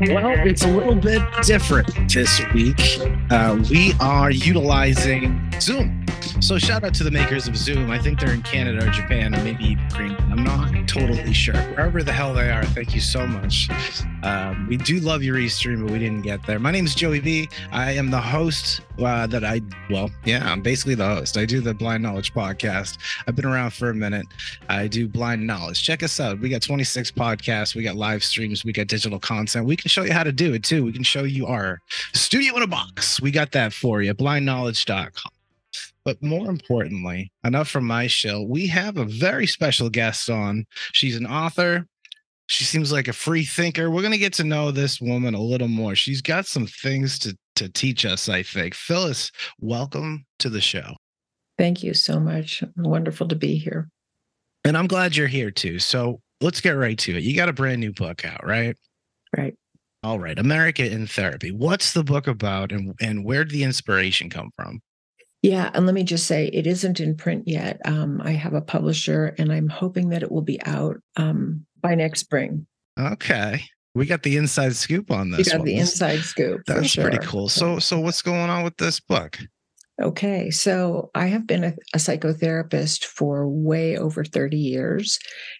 Well, it's a little bit different this week. Uh, we are utilizing Zoom. So, shout out to the makers of Zoom. I think they're in Canada or Japan or maybe Green. I'm not totally sure. Wherever the hell they are, thank you so much. Um, we do love your Restream, but we didn't get there. My name is Joey V. I am the host uh, that I, well, yeah, I'm basically the host. I do the Blind Knowledge podcast. I've been around for a minute. I do Blind Knowledge. Check us out. We got 26 podcasts, we got live streams, we got digital content. We can show you how to do it too. We can show you our studio in a box. We got that for you, blindknowledge.com. But more importantly, enough from my show. We have a very special guest on. She's an author. She seems like a free thinker. We're going to get to know this woman a little more. She's got some things to, to teach us, I think. Phyllis, welcome to the show. Thank you so much. Wonderful to be here. And I'm glad you're here too. So let's get right to it. You got a brand new book out, right? Right. All right. America in Therapy. What's the book about and, and where did the inspiration come from? Yeah, and let me just say it isn't in print yet. Um, I have a publisher, and I'm hoping that it will be out um, by next spring. Okay, we got the inside scoop on this. We got one. the inside scoop. That's sure. pretty cool. So, so what's going on with this book? Okay, so I have been a, a, psychotherapist for way over 30 years,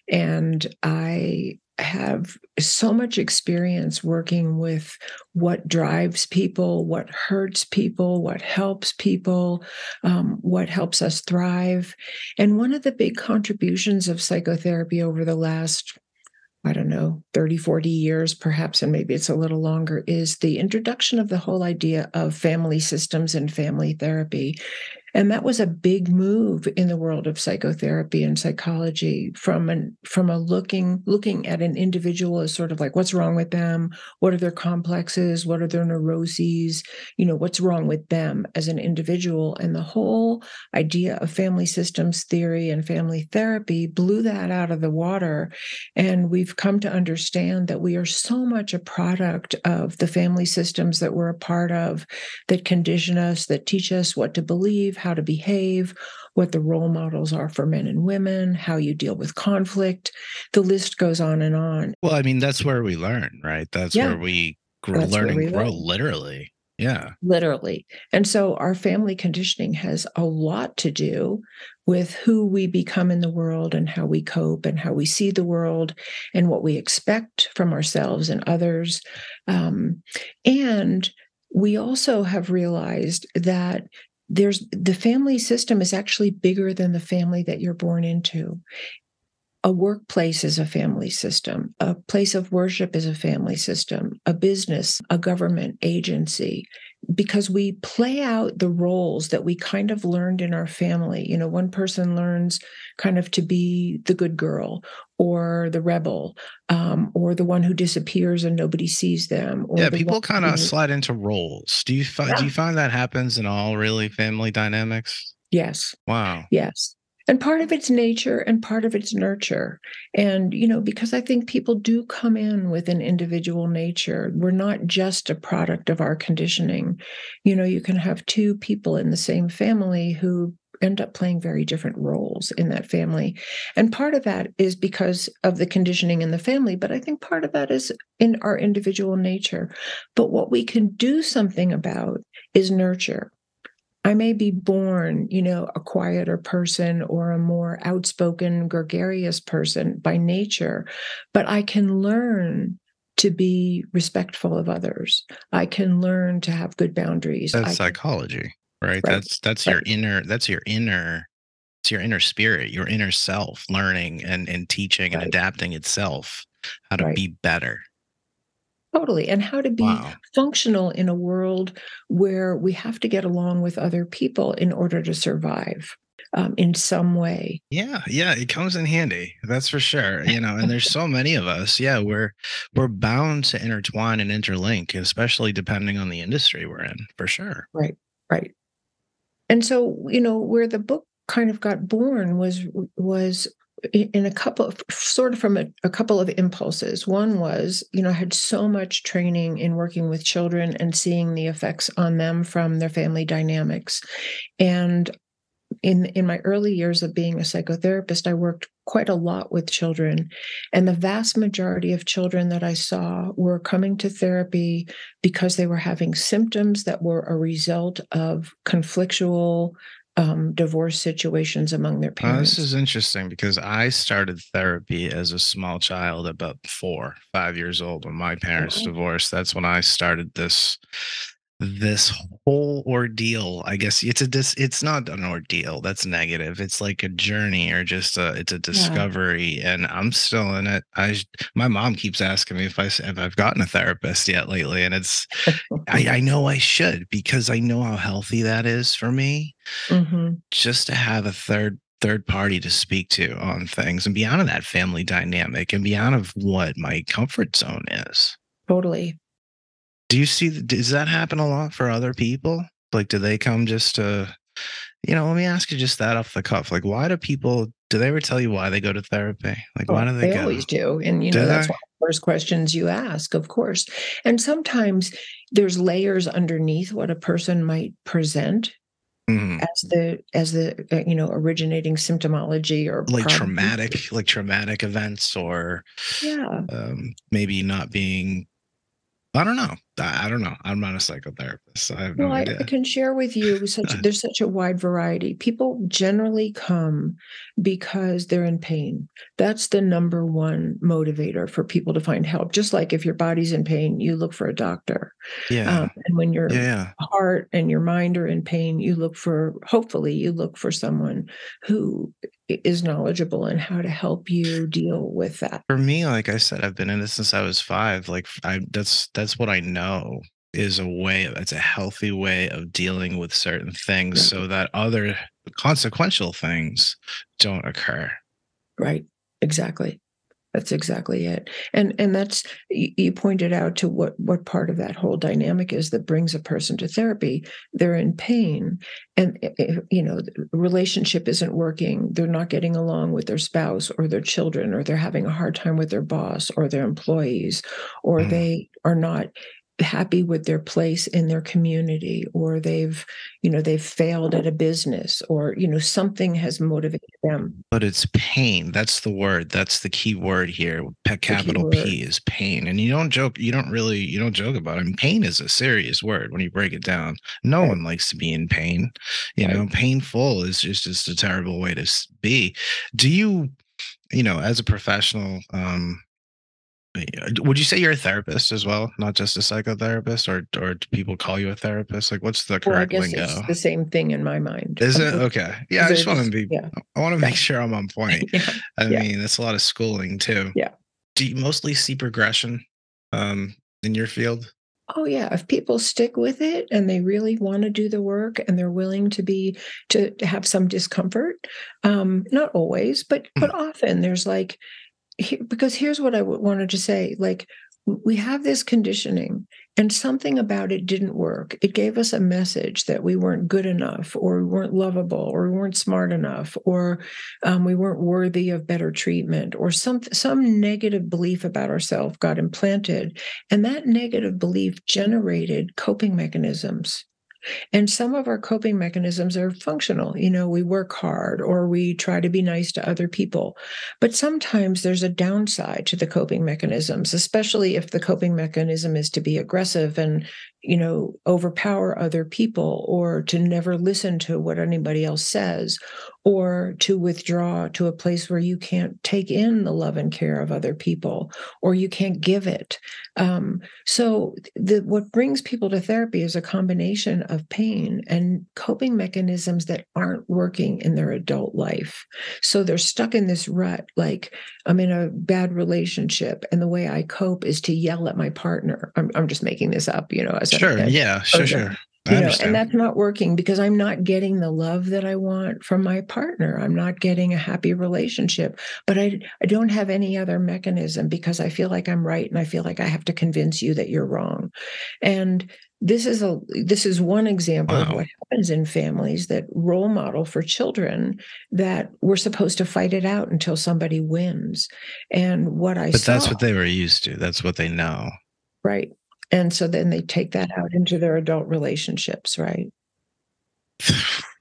and I have so much experience working with what drives people, what hurts people, what helps people, um, what helps us thrive. And one of the big contributions of psychotherapy over the last I don't know, 30, 40 years, perhaps, and maybe it's a little longer, is the introduction of the whole idea of family systems and family therapy. And that was a big move in the world of psychotherapy and psychology from an from a looking looking at an individual as sort of like what's wrong with them, what are their complexes, what are their neuroses, you know, what's wrong with them as an individual. And the whole idea of family systems theory and family therapy blew that out of the water. And we've come to understand that we are so much a product of the family systems that we're a part of that condition us, that teach us what to believe how to behave, what the role models are for men and women, how you deal with conflict. The list goes on and on. Well, I mean, that's where we learn, right? That's yeah. where we grow, learn and grow, learn. literally. Yeah. Literally. And so our family conditioning has a lot to do with who we become in the world and how we cope and how we see the world and what we expect from ourselves and others. Um, and we also have realized that there's the family system is actually bigger than the family that you're born into. A workplace is a family system. A place of worship is a family system. A business a government agency. Because we play out the roles that we kind of learned in our family. You know one person learns kind of to be the good girl or the rebel um, or the one who disappears and nobody sees them yeah people kind of slide into roles. Do you find yeah. do you find that happens in all really family dynamics? Yes. Wow. Yes. And part of it's nature and part of it's nurture. And you know because i think people do come in with an individual nature. We're not just a product of our conditioning. You know you can have two people in the same family who end up playing very different roles in that family and part of that is because of the conditioning in the family but i think part of that is in our individual nature but what we can do something about is nurture I may be born, you know, a quieter person or a more outspoken, gregarious person by nature, but I can learn to be respectful of others. I can learn to have good boundaries. That's psychology, right? right? That's that's right. your inner that's your inner it's your inner spirit, your inner self learning and and teaching right. and adapting itself how to be better. Totally. And how to be wow. functional in a world where we have to get along with other people in order to survive. um, in some way. Yeah, yeah, it comes in handy. That's for sure. You know, and there's so many of us. Yeah, we're we're bound to intertwine and interlink, especially depending on the industry we're in, for sure. Right, right. And so, you know, where the book kind of got born was was in a couple of sort of from a, a, couple of impulses. One was you know i had so much training in working with children and seeing the effects on them from their family dynamics. And in in my early years of being a psychotherapist i worked quite a lot with children and the vast majority of children that i saw were coming to therapy because they were having symptoms that were a result of conflictual um, divorce situations among their parents. this is interesting because I started therapy as a small child, about four, five years old, when my parents oh. divorced. That's when I started this this whole ordeal i guess it's a dis it's not an ordeal that's negative it's like a journey or just a it's a discovery yeah. and i'm still in it i my mom keeps asking me if i if i've gotten a therapist yet lately and it's I, I know i should because i know how healthy that is for me mm-hmm. just to have a third third party to speak to on things and beyond of that family dynamic and beyond of what my comfort zone is totally do you see does that happen a lot for other people? Like do they come just to you know let me ask you just that off the cuff like why do people do they ever tell you why they go to therapy? Like well, why do they, they always do and you know do that's one of the first questions you ask of course and sometimes there's layers underneath what a person might present mm. as the as the uh, you know originating symptomology or like traumatic like traumatic events or yeah. um, maybe not being I don't know. I, don't know. I'm not a psychotherapist. So I have well, no idea. I, can share with you such there's such a wide variety. People generally come because they're in pain. That's the number one motivator for people to find help. Just like if your body's in pain, you look for a doctor. Yeah. Um, and when your yeah. heart and your mind are in pain, you look for hopefully you look for someone who is knowledgeable in how to help you deal with that. For me, like I said, I've been in this since I was five. Like I that's that's what I know is a way it's a healthy way of dealing with certain things so that other consequential things don't occur. Right. Exactly. That's exactly it. And and that's you pointed out to what what part of that whole dynamic is that brings a person to therapy. They're in pain and eh, eh, you know, the relationship isn't working. They're not getting along with their spouse or their children or they're having a hard time with their boss or their employees or mm. they are not happy with their place in their community or they've you know they've failed at a business or you know something has motivated them. But it's pain. That's the word. That's the key word here. Capital p is pain. And you don't joke you don't really you don't joke about it. I mean, pain is a serious word when you break it down. No right. one likes to be in pain. You right. know painful is just just a terrible way to be. Do you you know as a professional um would you say you're a therapist as well, not just a psychotherapist, or or do people call you a therapist? Like, what's the correct well, lingo? It's the same thing in my mind. Is it okay? Yeah, I just want to be. Yeah. I want to make sure I'm on point. yeah. I yeah. mean, that's a lot of schooling too. Yeah. Do you mostly see progression um, in your field? Oh yeah, if people stick with it and they really want to do the work and they're willing to be to, to have some discomfort, um, not always, but but mm. often there's like because here's what I wanted to say like we have this conditioning and something about it didn't work. It gave us a message that we weren't good enough or we weren't lovable or we weren't smart enough or um, we weren't worthy of better treatment or some some negative belief about ourselves got implanted. And that negative belief generated coping mechanisms and some of our coping mechanisms are functional. You know, we work hard or we try to be nice to other people. But sometimes there's a downside to the coping mechanisms, especially if the coping mechanism is to be aggressive and you know, overpower other people or to never listen to what anybody else says or to withdraw to a place where you can't take in the love and care of other people or you can't give it. Um, so, the, what brings people to therapy is a combination of pain and coping mechanisms that aren't working in their adult life. So, they're stuck in this rut like, I'm in a bad relationship, and the way I cope is to yell at my partner. I'm, I'm just making this up, you know, as sure, yeah, sure, sure. You know, and that's not working because I'm not getting the love that I want from my partner. I'm not getting a happy relationship, but I, I don't have any other mechanism because I feel like I'm right and I feel like I have to convince you that you're wrong. And this is a this is one example of what happens in families that role model for children that we're supposed to fight it out until somebody wins. And what I but saw, that's what they were used to. That's what they know. right. And so then they take that out into their adult relationships, right?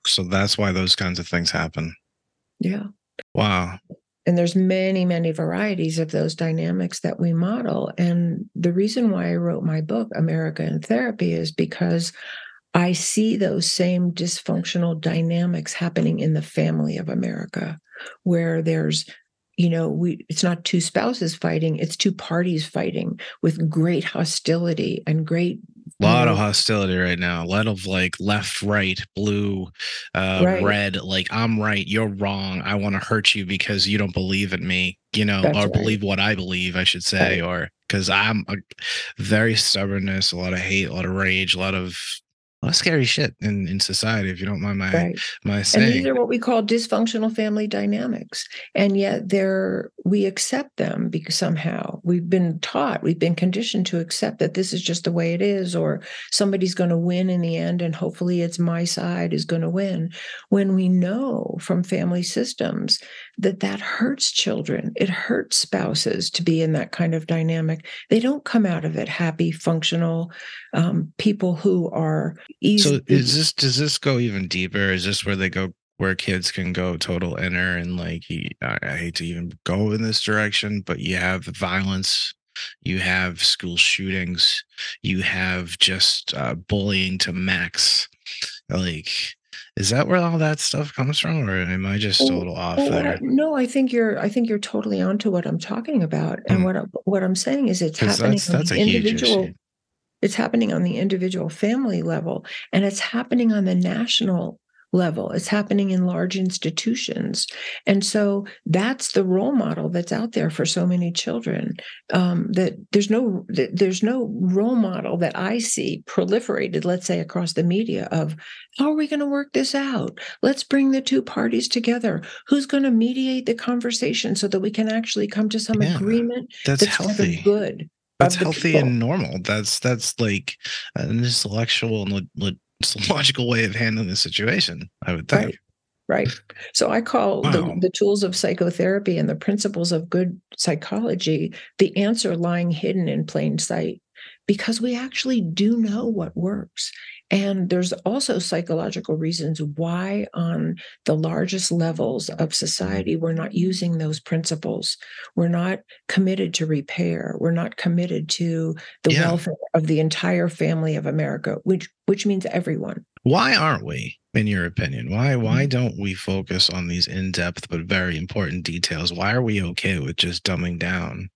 So that's why those kinds of things happen. Yeah. Wow. and there's many many varieties of those dynamics that we model and the reason why i wrote my book america in therapy is because i see those same dysfunctional dynamics happening in the family of america where there's you know we it's not two spouses fighting it's two parties fighting with great hostility and great A lot of hostility right now. A lot of like left, right, blue, uh, Right. red. Like I'm right, you're wrong. I want to hurt you because you don't believe in me. You know, That's or right. believe what I believe. I should say, Right. or because I'm a very stubbornness, a lot of hate, a lot of rage, a lot of lot of scary shit in in society. If you don't mind my right my And saying. these are what we call dysfunctional family dynamics. And yet they're we accept them because somehow we've been taught, we've been conditioned to accept that this is just the way it is, or somebody's going to win in the end, and hopefully it's my side is going to win. When we know from family systems that that hurts children, it hurts spouses to be in that kind of dynamic. They don't come out of it happy, functional um, people who are easy. So is this does this go even deeper? Is this where they go where kids can go total inner and like he, I, hate to even go in this direction, but you have violence, you have school shootings, you have just uh, bullying to max. Like, is that where all that stuff comes from, or am I just little off there? no, I think you're. I think you're totally onto what I'm talking about. And Mm. what I, what I'm saying is, it's happening that's on that's a the huge individual. It's happening on the individual family level, and it's happening on the national level. It's happening in large institutions, and so that's the role model that's out there for so many children. Um, that there's no that there's no role model that I see proliferated. Let's say across the media of how are we going to work this out? Let's bring the two parties together. Who's going to mediate the conversation so that we can actually come to some Yeah, agreement That's that's healthy. good. That's healthy people. and normal. That's that's like an intellectual and lo- lo- logical way of handling the situation. I would think. Right. Right. So I call Wow. the, the tools of psychotherapy and the principles of good psychology the answer lying hidden in plain sight because we actually do know what works. And there's also psychological reasons why, on the largest levels of society, we're not using those principles. We're not committed to repair. We're not committed to the Yeah. welfare of the entire family of America, which which means everyone. Why aren't we, in your opinion? Why why Mm-hmm. don't we focus on these in-depth but very important details? Why are we okay with just dumbing down?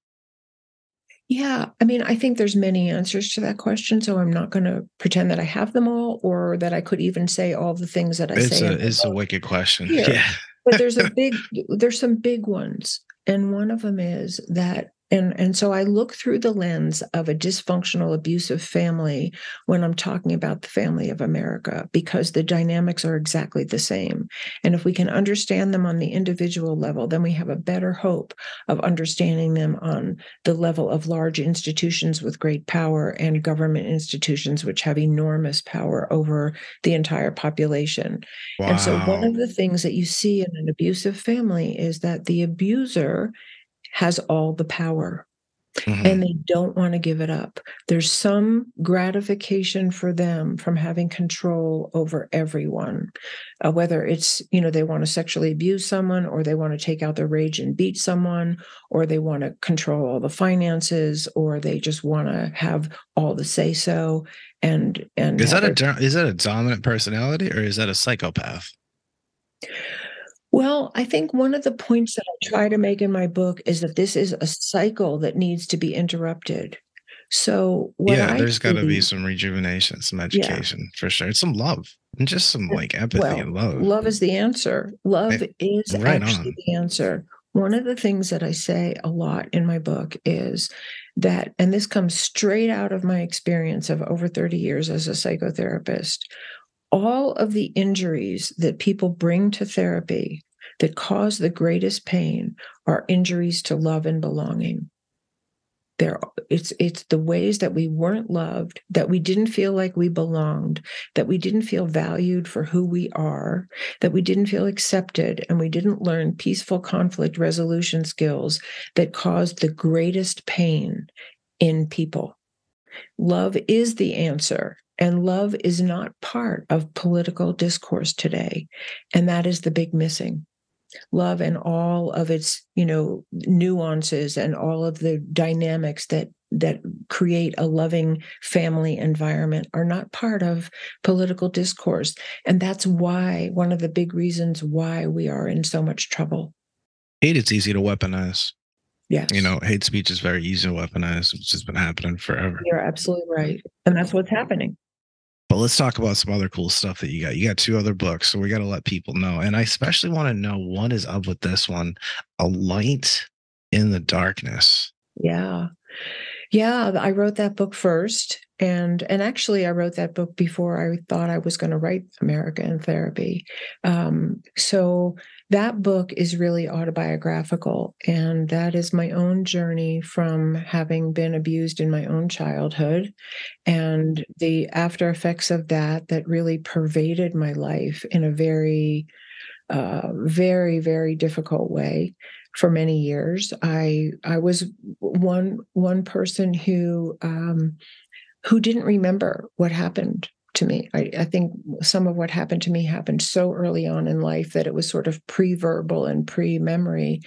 Yeah, I mean, I think there's many answers to that question, so I'm not going to pretend that I have them all, or that I could even say all the things that I It's say. a it's a wicked question. Here. Yeah. but there's a big, there's some big ones, and one of them is that, and and so I look through the lens of a dysfunctional, abusive family when I'm talking about the family of America, because the dynamics are exactly the same, and if we can understand them on the individual level, then we have a better hope of understanding them on the level of large institutions with great power and government institutions which have enormous power over the entire population. Wow. And so, one of the things that you see in an abusive family is that the abuser has all the power Mhm. and they don't want to give it up. There's some gratification for them from having control over everyone, uh, whether it's, you know, they want to sexually abuse someone or they want to take out their rage and beat someone or they want to control all the finances or they just want to have all the say so. And, and is that a is that a dominant personality or is that a psychopath? Well, I think one of the points that I try to make in my book is that this is a cycle that needs to be interrupted. So, what yeah, I there's got to be some rejuvenation, some education for sure. Some love and just some like empathy well, and love. love is the answer. Love eh, is right actually on. the answer. one of the things that I say a lot in my book is that, and this comes straight out of my experience of over 30 years as a psychotherapist, all of the injuries that people bring to therapy that cause the greatest pain are injuries to love and belonging. There it's it's the ways that we weren't loved that we didn't feel like we belonged that we didn't feel valued for who we are that we didn't feel accepted and we didn't learn peaceful conflict resolution skills that caused the greatest pain in people. Love is the answer and love is not part of political discourse today and that is the big missing. Love and all of its you know nuances and all of the dynamics that that create a loving family environment are not part of political discourse and that's why one of the big reasons why we are in so much trouble. Hate it's easy to weaponize. Yes. you know hate speech is very easy to weaponize which has been happening forever. You're absolutely right and that's what's happening but let's talk about some other cool stuff that you got. You got two other books, so we got to let people know. And I especially want to know what is up with this one A Light in the Darkness. Yeah. Yeah, I wrote that book first and and actually i wrote that book before i thought i was going to write america in therapy um, so that book is really autobiographical and that is my own journey from having been abused in my own childhood and the after effects of that that really pervaded my life in a very uh, very very difficult way for many years. I i was one one person who um, who didn't remember what happened to me. I, I, think some of what happened to me happened so early on in life that it was sort of pre-verbal and pre-memory,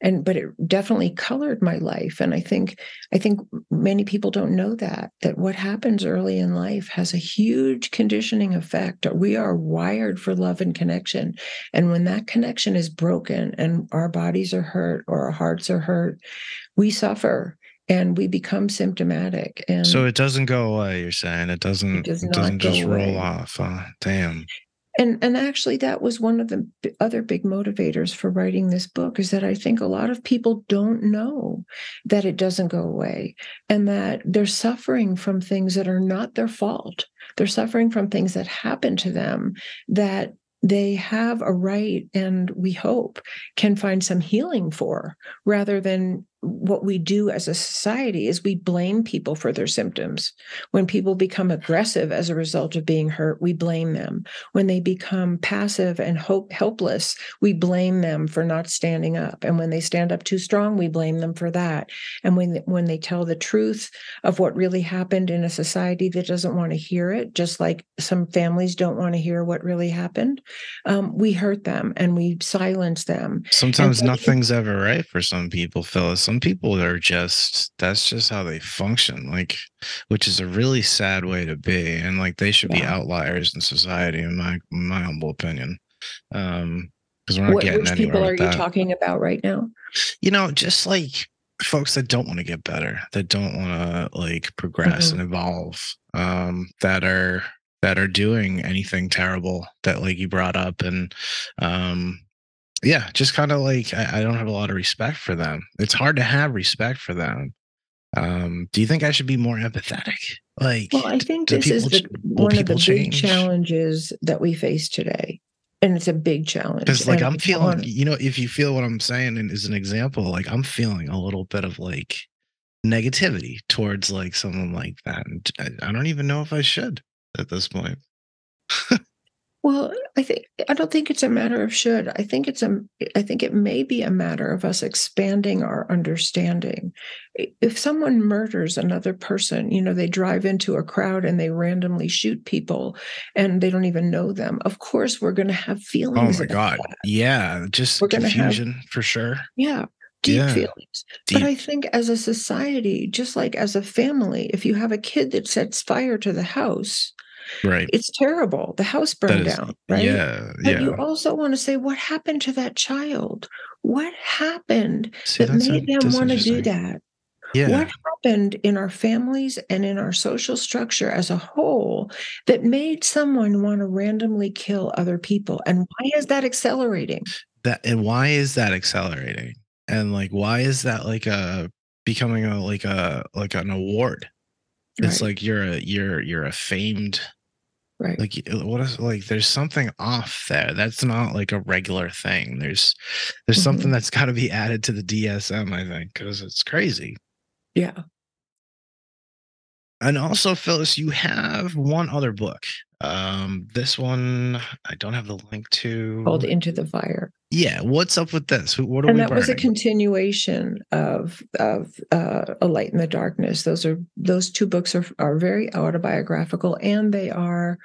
and but it definitely colored my life. And I think I think many people don't know that that what happens early in life has a huge conditioning effect. We are wired for love and connection, and when that connection is broken and our bodies are hurt or our hearts are hurt, we suffer and we become symptomatic and so it doesn't go away you're saying? It doesn't it, does it doesn't just roll off damn. And and actually that was one of the other big motivators for writing this book is that i think a lot of people don't know that it doesn't go away and that they're suffering from things that are not their fault. They're suffering from things that happen to them that they have a right and we hope can find some healing for rather than what we do as a society is we blame people for their symptoms. When people become aggressive as a result of being hurt, we blame them. When they become passive and hope helpless, we blame them for not standing up. And when they stand up too strong, we blame them for that. And when when they tell the truth of what really happened in a society that doesn't want to hear it, just like some families don't want to hear what really happened, um, we hurt them and we silence them. Sometimes so nothing's ever right for some people, Phyllis some people are just that's just how they function like which is a really sad way to be and like they should yeah. be outliers in society in my in my humble opinion um because we're not what, getting which people are you that. talking about right now you know just like folks that don't want to get better that don't want to like progress mm-hmm. and evolve um that are that are doing anything terrible that like you brought up and um yeah, just kind of like I, I, don't have a lot of respect for them. It's hard to have respect for them. Um, do you think I should be more empathetic? Like, well, I think this is the, one of the change? big challenges that we face today, and it's a big challenge. Because, like, I'm feeling, you know, if you feel what I'm saying, and as an example, like, I'm feeling a little bit of like negativity towards like someone like that, and I, I don't even know if I should at this point. Well, I think I don't think it's a matter of should. I think it's a I think it may be a matter of us expanding our understanding. If someone murders another person, you know, they drive into a crowd and they randomly shoot people and they don't even know them. Of course, we're going to have oh feelings. Oh my god. That. Yeah, just we're confusion have, for sure. Yeah, deep yeah. feelings. Deep. But I think as a society, just like as a family, if you have a kid that sets fire to the house, Right. It's terrible. The house burned is, down, right? Yeah. But yeah. you also want to say, what happened to that child? What happened See, that made a, them want to do that? Yeah. What happened in our families and in our social structure as a whole that made someone want to randomly kill other people? And why is that accelerating? That and why is that accelerating? and like why is that like a becoming a like a like an award it's Right. like you're a you're you're a famed right. like y- what is like there's something off there that's not like a regular thing there's there's something Mhm. that's got to be added to the dsm i think because it's crazy yeah. and also phyllis you have one other book um this one i don't have the link to Called Into the Fire. Yeah what's up with this? What are and we that was a continuation of of uh, a light in the darkness. Those are those two books are are very autobiographical and they are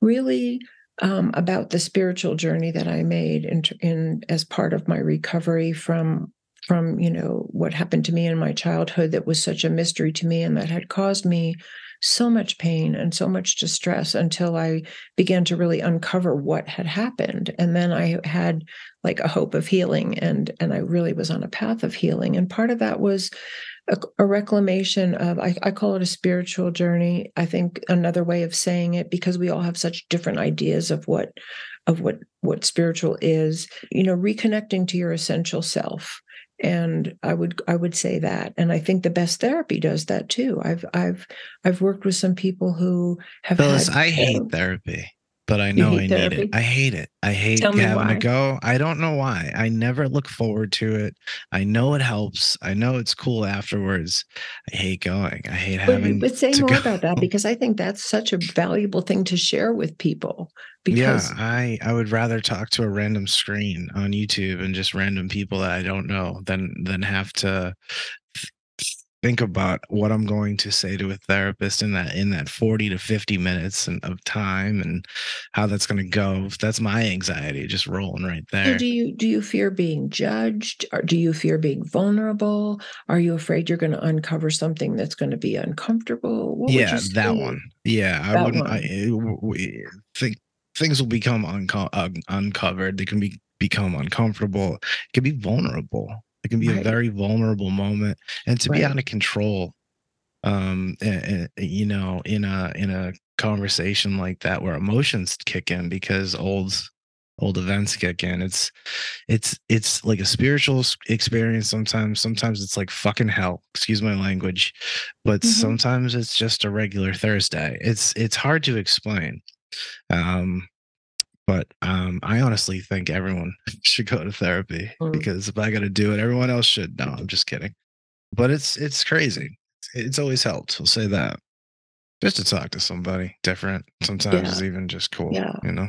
really um, about the spiritual journey that i made in, in as part of my recovery from from you know what happened to me in my childhood that was such a mystery to me and that had caused me so much pain and so much distress until i began to really uncover what had happened. And then i had like a hope of healing and and i really was on a path of healing. And part of that was a, a reclamation of I, I call it a spiritual journey. I think another way of saying it because we all have such different ideas of what of what what spiritual is you know reconnecting to your essential self and i would i would say that. And i think the best therapy does that too. I've i've i've worked with some people who have phyllis had i hate um, therapy but I know I need therapy? it. I hate it. I hate Tell having to go. I don't know why. I never look forward to it. I know it helps. I know it's cool afterwards. I hate going. I hate But, having but say more go. about that because I think that's such a valuable thing to share with people. Yeah, Because I I would rather talk to a random screen on YouTube and just random people that I don't know than than have to think about what I'm going to say to a therapist in that in that 40 to 50 minutes and, of time and how that's going to go. That's my anxiety just rolling right so there. do you do you fear being judged or do you fear being vulnerable? Are you afraid you're going to uncover something that's going to be uncomfortable? What would yeah, that one. Yeah, I wouldn't. I one. it w- w- think things will become unco- un- uncovered. They can be become uncomfortable. It can be vulnerable. It can be a very vulnerable moment, and to be out of control. Um, eh, eh, you know, in a in a conversation like that where emotions kick in because old old events kick in. It's it's it's like a spiritual experience sometimes. Sometimes it's like fucking hell. Excuse my language but Mhm. sometimes it's just a regular Thursday. It's it's hard to explain. Um, but um, I honestly think everyone should go to therapy Mm. because if I got to do it, everyone else should. No, I'm just kidding. But it's it's crazy. It's always helped. We'll say that. Just to talk to somebody different sometimes Yeah. is even just cool. Yeah. You know.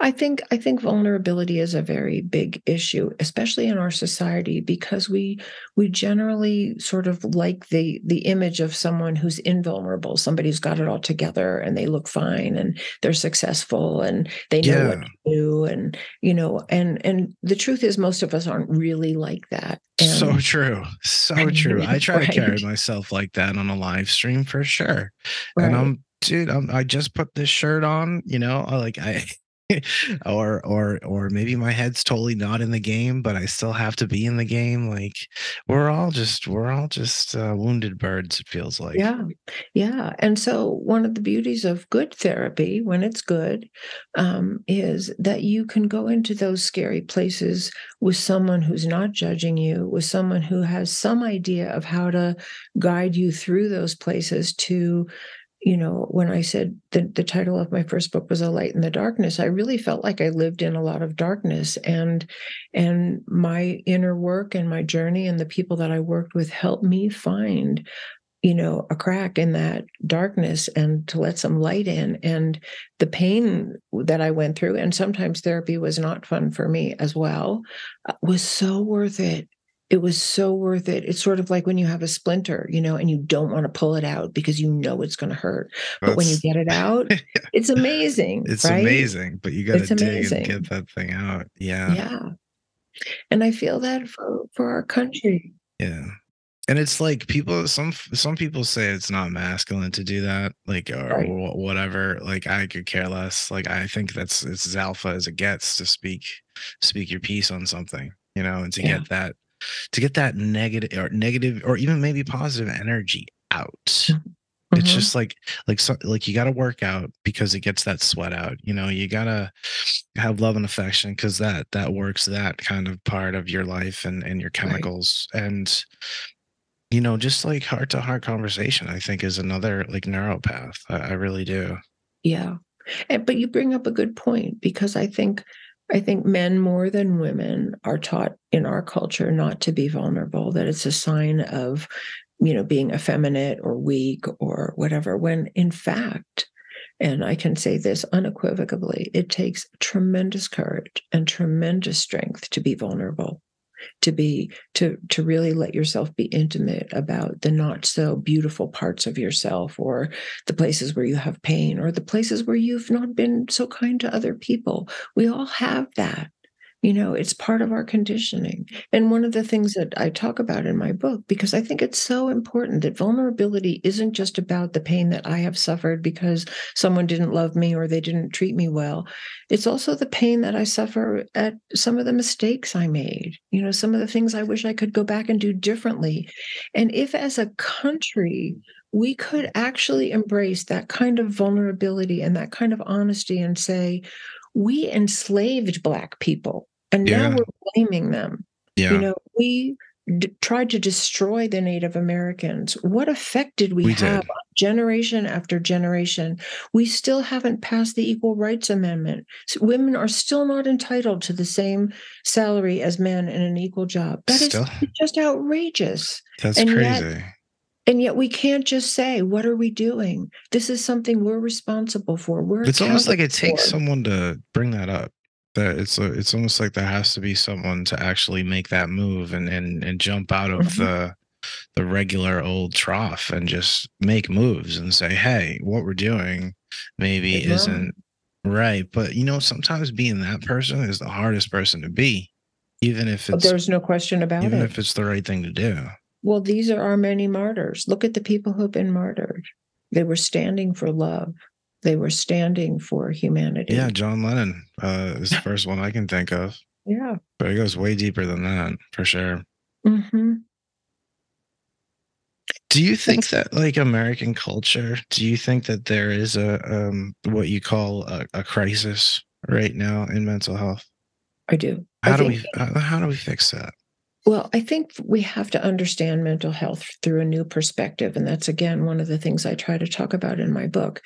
I think I think vulnerability is a very big issue, especially in our society, because we we generally sort of like the the image of someone who's invulnerable, somebody who's got it all together and they look fine and they're successful and they know what to do and you know and and the truth is most of us aren't really like that. So true. So true. I try to carry myself like that on a live stream for sure. right. and I'm dude, I'm, I just put this shirt on, you know, like I or or or maybe my head's totally not in the game, but I still have to be in the game. Like we're all just we're all just uh, wounded birds. It feels like. Yeah, yeah. And so, one of the beauties of good therapy, when it's good, um, is that you can go into those scary places with someone who's not judging you, with someone who has some idea of how to guide you through those places to. You know, when I said the, the title of my first book was A Light in the Darkness, I really felt like I lived in a lot of darkness and and my inner work and my journey and the people that I worked with helped me find you know a crack in that darkness and to let some light in and the pain that i went through and sometimes therapy was not fun for me as well uh, was so worth it it was so worth it it's sort of like when you have a splinter you know and you don't want to pull it out because you know it's going to hurt but when you get it out it's amazing it's right? amazing, but you got to dig and get that thing out. Yeah, yeah and i feel that for for our country yeah. And it's like people some some people say it's not masculine to do that, like or, Right. whatever. Like I could care less. Like I think that's it's as alpha as it gets to speak speak your piece on something, you know, and to Yeah. get that to get that negative or negative or even maybe positive energy out. Mhm. it's Mhm. just like like so, like you got to work out because it gets that sweat out you know you got to have love and affection because that that works that kind of part of your life and and your Right. chemicals and you know just like heart to heart conversation i think is another like neuropath i, I really do Yeah. And, but you bring up a good point because I think I think men more than women are taught in our culture not to be vulnerable, that it's a sign of, you know, being effeminate or weak or whatever, when in fact, and I can say this unequivocally, it takes tremendous courage and tremendous strength to be vulnerable to be to to really let yourself be intimate about the not so beautiful parts of yourself or the places where you have pain or the places where you've not been so kind to other people. We all have that you know it's part of our conditioning. And one of the things that i talk about in my book because i think it's so important that vulnerability isn't just about the pain that i have suffered because someone didn't love me or they didn't treat me well. It's also the pain that i suffer at some of the mistakes i made you know some of the things i wish i could go back and do differently. And if as a country we could actually embrace that kind of vulnerability and that kind of honesty and say we enslaved black people and Yeah. now we're blaming them. Yeah. you know we d- tried to destroy the native americans. What effect did we, We have did. on generation after generation? We still haven't passed the equal rights amendment. S- women are still not entitled to the same salary as men in an equal job. That is Still? just outrageous. That's and yet- crazy. and yet we can't just say what are we doing? This is something we're responsible for. We're it's almost like it takes for. someone to bring that up that it's a, it's almost like there has to be someone to actually make that move and and, and jump out of Mhm. the the regular old trough and just make moves and say hey what we're doing maybe isn't right but you know sometimes being that person is the hardest person to be even if it's there's no question about it. even if it's the right thing to do Well, these are our many martyrs. Look at the people who've been martyred. They were standing for love. They were standing for humanity. yeah john lennon uh is the first one i can think of Yeah. but it goes way deeper than that for sure hmm Do you think that like American culture, do you think that there is a um what you call a, a crisis right now in mental health? I do. I How do think- we how, how do we fix that? Well, I think we have to understand mental health through a new perspective. And that's, again, one of the things I try to talk about in my book.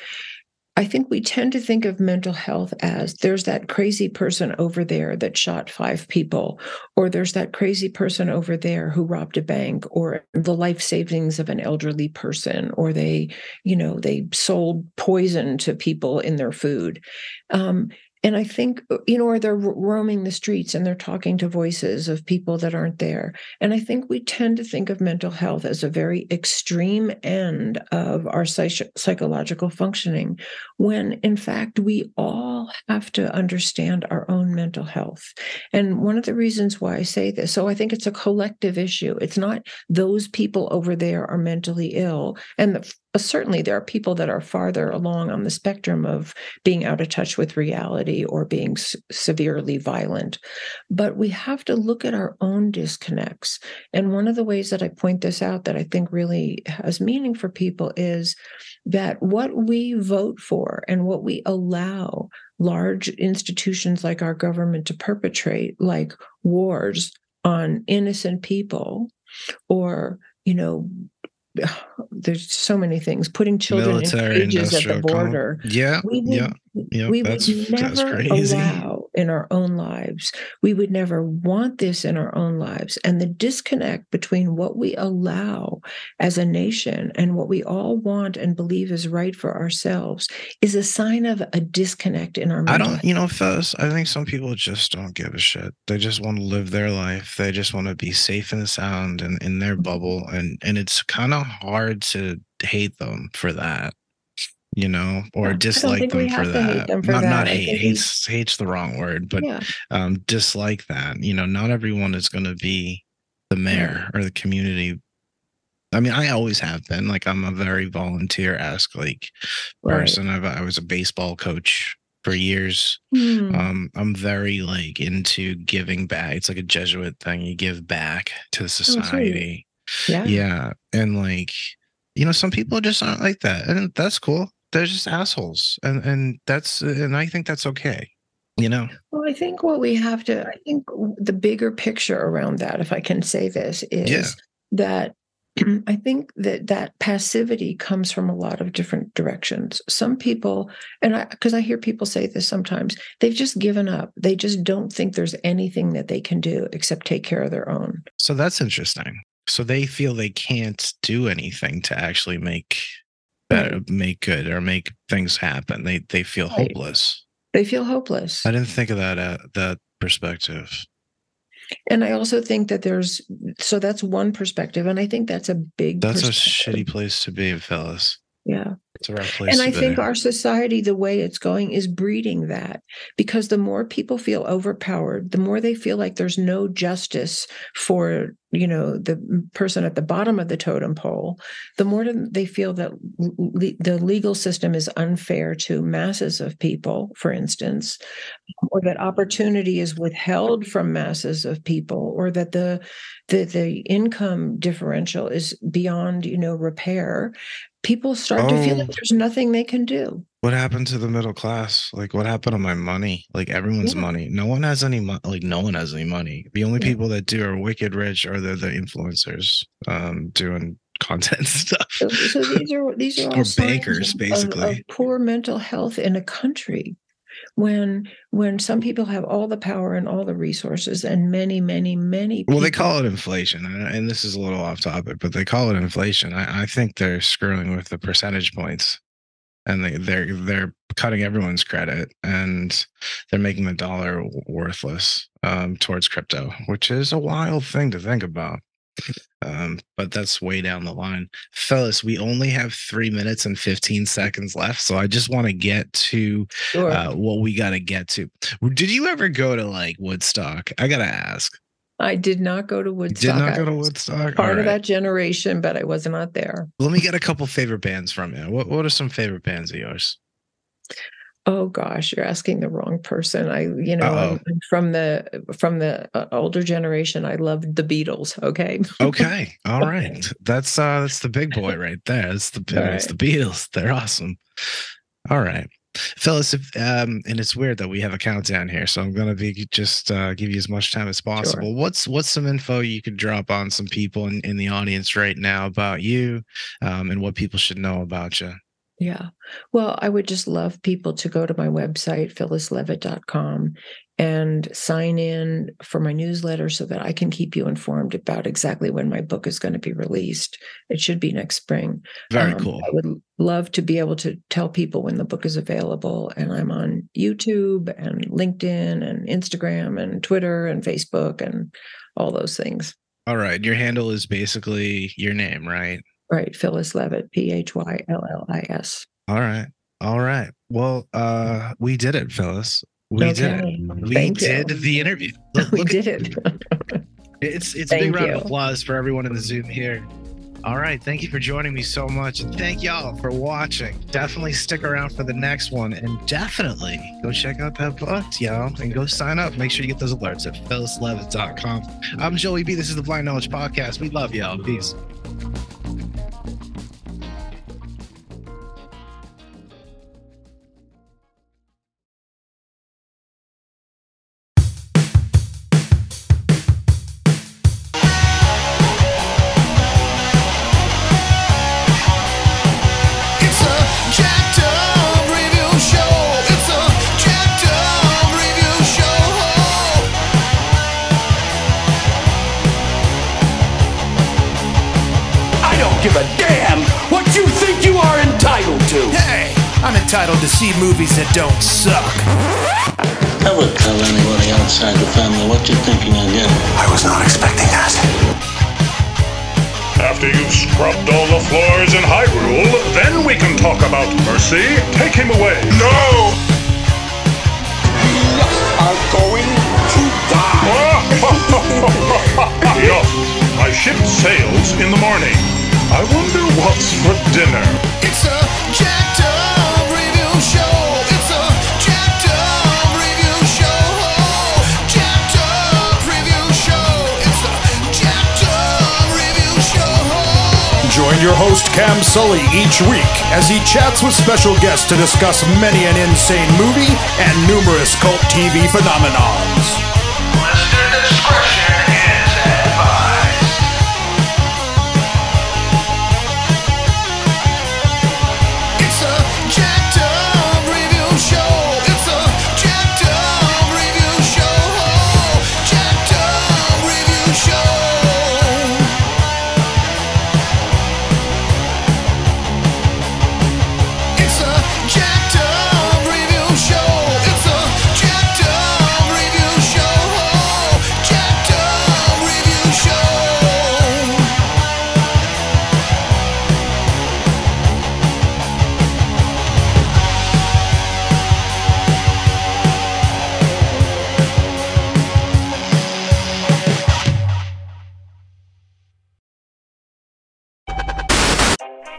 I think we tend to think of mental health as there's that crazy person over there that shot five people, or there's that crazy person over there who robbed a bank, or the life savings of an elderly person, or they, you know, they sold poison to people in their food. Um, and I think, you know, or they're roaming the streets and they're talking to voices of people that aren't there. And I think we tend to think of mental health as a very extreme end of our psych- psychological functioning, when in fact we all have to understand our own mental health. And one of the reasons why I say this, so I think it's a collective issue. It's not those people over there are mentally ill. And the, uh, certainly there are people that are farther along on the spectrum of being out of touch with reality or being s- severely violent. But we have to look at our own disconnects. And one of the ways that I point this out that I think really has meaning for people is that what we vote for and what we allow large institutions like our government to perpetrate, like wars on innocent people, or, you know, there's so many things, putting children Military, in cages at the industrial com- border. Yeah, We would, yeah, yeah. we would never crazy. allow in our own lives. We would never want this in our own lives. And the disconnect between what we allow as a nation and what we all want and believe is right for ourselves is a sign of a disconnect in our I don't, you know, Phyllis, I think some people just don't give a shit. They just want to live their life. They just want to be safe and sound and in their Mhm. bubble. And and it's kind of hard to hate them for that, you know, or don't dislike them for to that. them for not that. not hate. Hates hates the wrong word, but yeah. um dislike that. You know, not everyone is gonna be the mayor or the community. I mean, I always have been. Like I'm a very volunteer-esque like Right. person. I've, I was a baseball coach for years. Hmm. Um, I'm very like into giving back. It's like a Jesuit thing. You give back to society. yeah. Yeah. And like you know, some people just aren't like that, and that's cool. They're just assholes, and and that's and I think that's okay. You know. Well, I think what we have to, I think the bigger picture around that, if I can say this, is yeah. that I think that that passivity comes from a lot of different directions. Some people, and I, because I hear people say this sometimes, they've just given up. They just don't think there's anything that they can do except take care of their own. So that's interesting. So they feel they can't do anything to actually make better, make good, or make things happen. They they feel right. hopeless. They feel hopeless. I didn't think of that uh, that perspective. And I also think that there's so that's one perspective, and I think that's a big. That's a shitty place to be, Phyllis. Yeah. It's a rough place. And I be. think our society, the way it's going, is breeding that because the more people feel overpowered, the more they feel like there's no justice for you know the person at the bottom of the totem pole the more they feel that le- the legal system is unfair to masses of people for instance or that opportunity is withheld from masses of people or that the the, the income differential is beyond you know repair people start oh, to feel like oh. there's nothing they can do. What happened to the middle class? Like, what happened to my money? Like, everyone's yeah. money. No one has any money. Like, no one has any money. The only yeah. people that do are wicked rich, or they're the influencers um, doing content stuff. So, so these are these are all or bankers, basically. Of, of poor mental health in a country when when some people have all the power and all the resources and many many many people, well they call it inflation and this is a little off topic but they call it inflation. I, I think they're screwing with the percentage points and they, they're they're cutting everyone's credit and they're making the dollar worthless um, towards crypto which is a wild thing to think about um, but that's way down the line. Phyllis, we only have three minutes and 15 seconds left. So I just want to get to sure. uh, what we got to get to. Did you ever go to like Woodstock? I got to ask. I did not go to Woodstock. Did not go to Woodstock. Part of that generation, but I was not there. Let me get a couple favorite bands from you. What What are some favorite bands of yours? Oh gosh, you're asking the wrong person. I, you know, I'm, I'm from the from the uh, older generation. I loved the Beatles. Okay. okay. All right. That's uh that's the big boy right there. It's the right. it's the Beatles. They're awesome. All right. Phyllis, if, um, and it's weird that we have a countdown here, so I'm gonna be just uh, give you as much time as possible. Sure. What's what's some info you could drop on some people in, in the audience right now about you, um, and what people should know about you? Yeah. Well, I would just love people to go to my website, phyllisleavitt.com, and sign in for my newsletter so that I can keep you informed about exactly when my book is going to be released. It should be next spring. Very um, cool. I would love to be able to tell people when the book is available. And I'm on YouTube and LinkedIn and Instagram and Twitter and Facebook and all those things. All right. Your handle is basically your name, right? Right. Phyllis Leavitt, P H Y L L I S. All right. All right. Well, uh, we did it, Phyllis. We okay. did it. We Thank did you. the interview. Look, we did it. it's it's a big round of applause for everyone in the Zoom here. All right. Thank you for joining me so much. And thank y'all for watching. Definitely stick around for the next one. And definitely go check out that book, y'all. And go sign up. Make sure you get those alerts at phyllisleavitt.com. I'm Joey B. This is the Blind Knowledge Podcast. We love y'all. Peace. See movies that don't suck. Never tell anybody outside the family what you're thinking of getting. I was not expecting that. After you've scrubbed all the floors in Hyrule, then we can talk about mercy. Take him away. No! We are going to die. Enough. My ship sails in the morning. I wonder what's for dinner. It's a jacked your host Cam Sully each week as he chats with special guests to discuss many an insane movie and numerous cult TV phenomenons.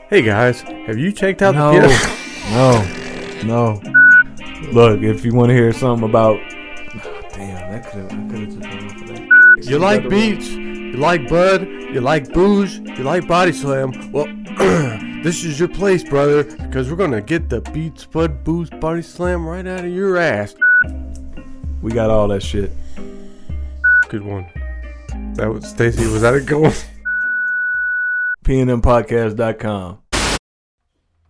Hey guys, have you checked out No, the no, no. Look, if you want to hear something about Damn, that could have. I could have just of that. You like beats, you like bud, you like booze, you like body slam. Well, this is your place, brother, because we're gonna get the beats, bud, booze, body slam right out of your ass. we got all that shit. Good one. That was Stacy. Was that a good one? PNMPodcast.com.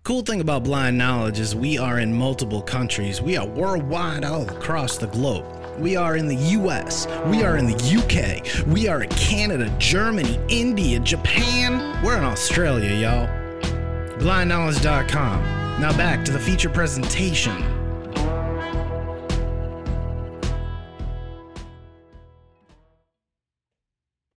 Cool thing about Blind Knowledge is we are in multiple countries. We are worldwide all across the globe. We are in the US. We are in the UK. We are in Canada, Germany, India, Japan. We're in Australia, y'all. BlindKnowledge.com. Now back to the feature presentation.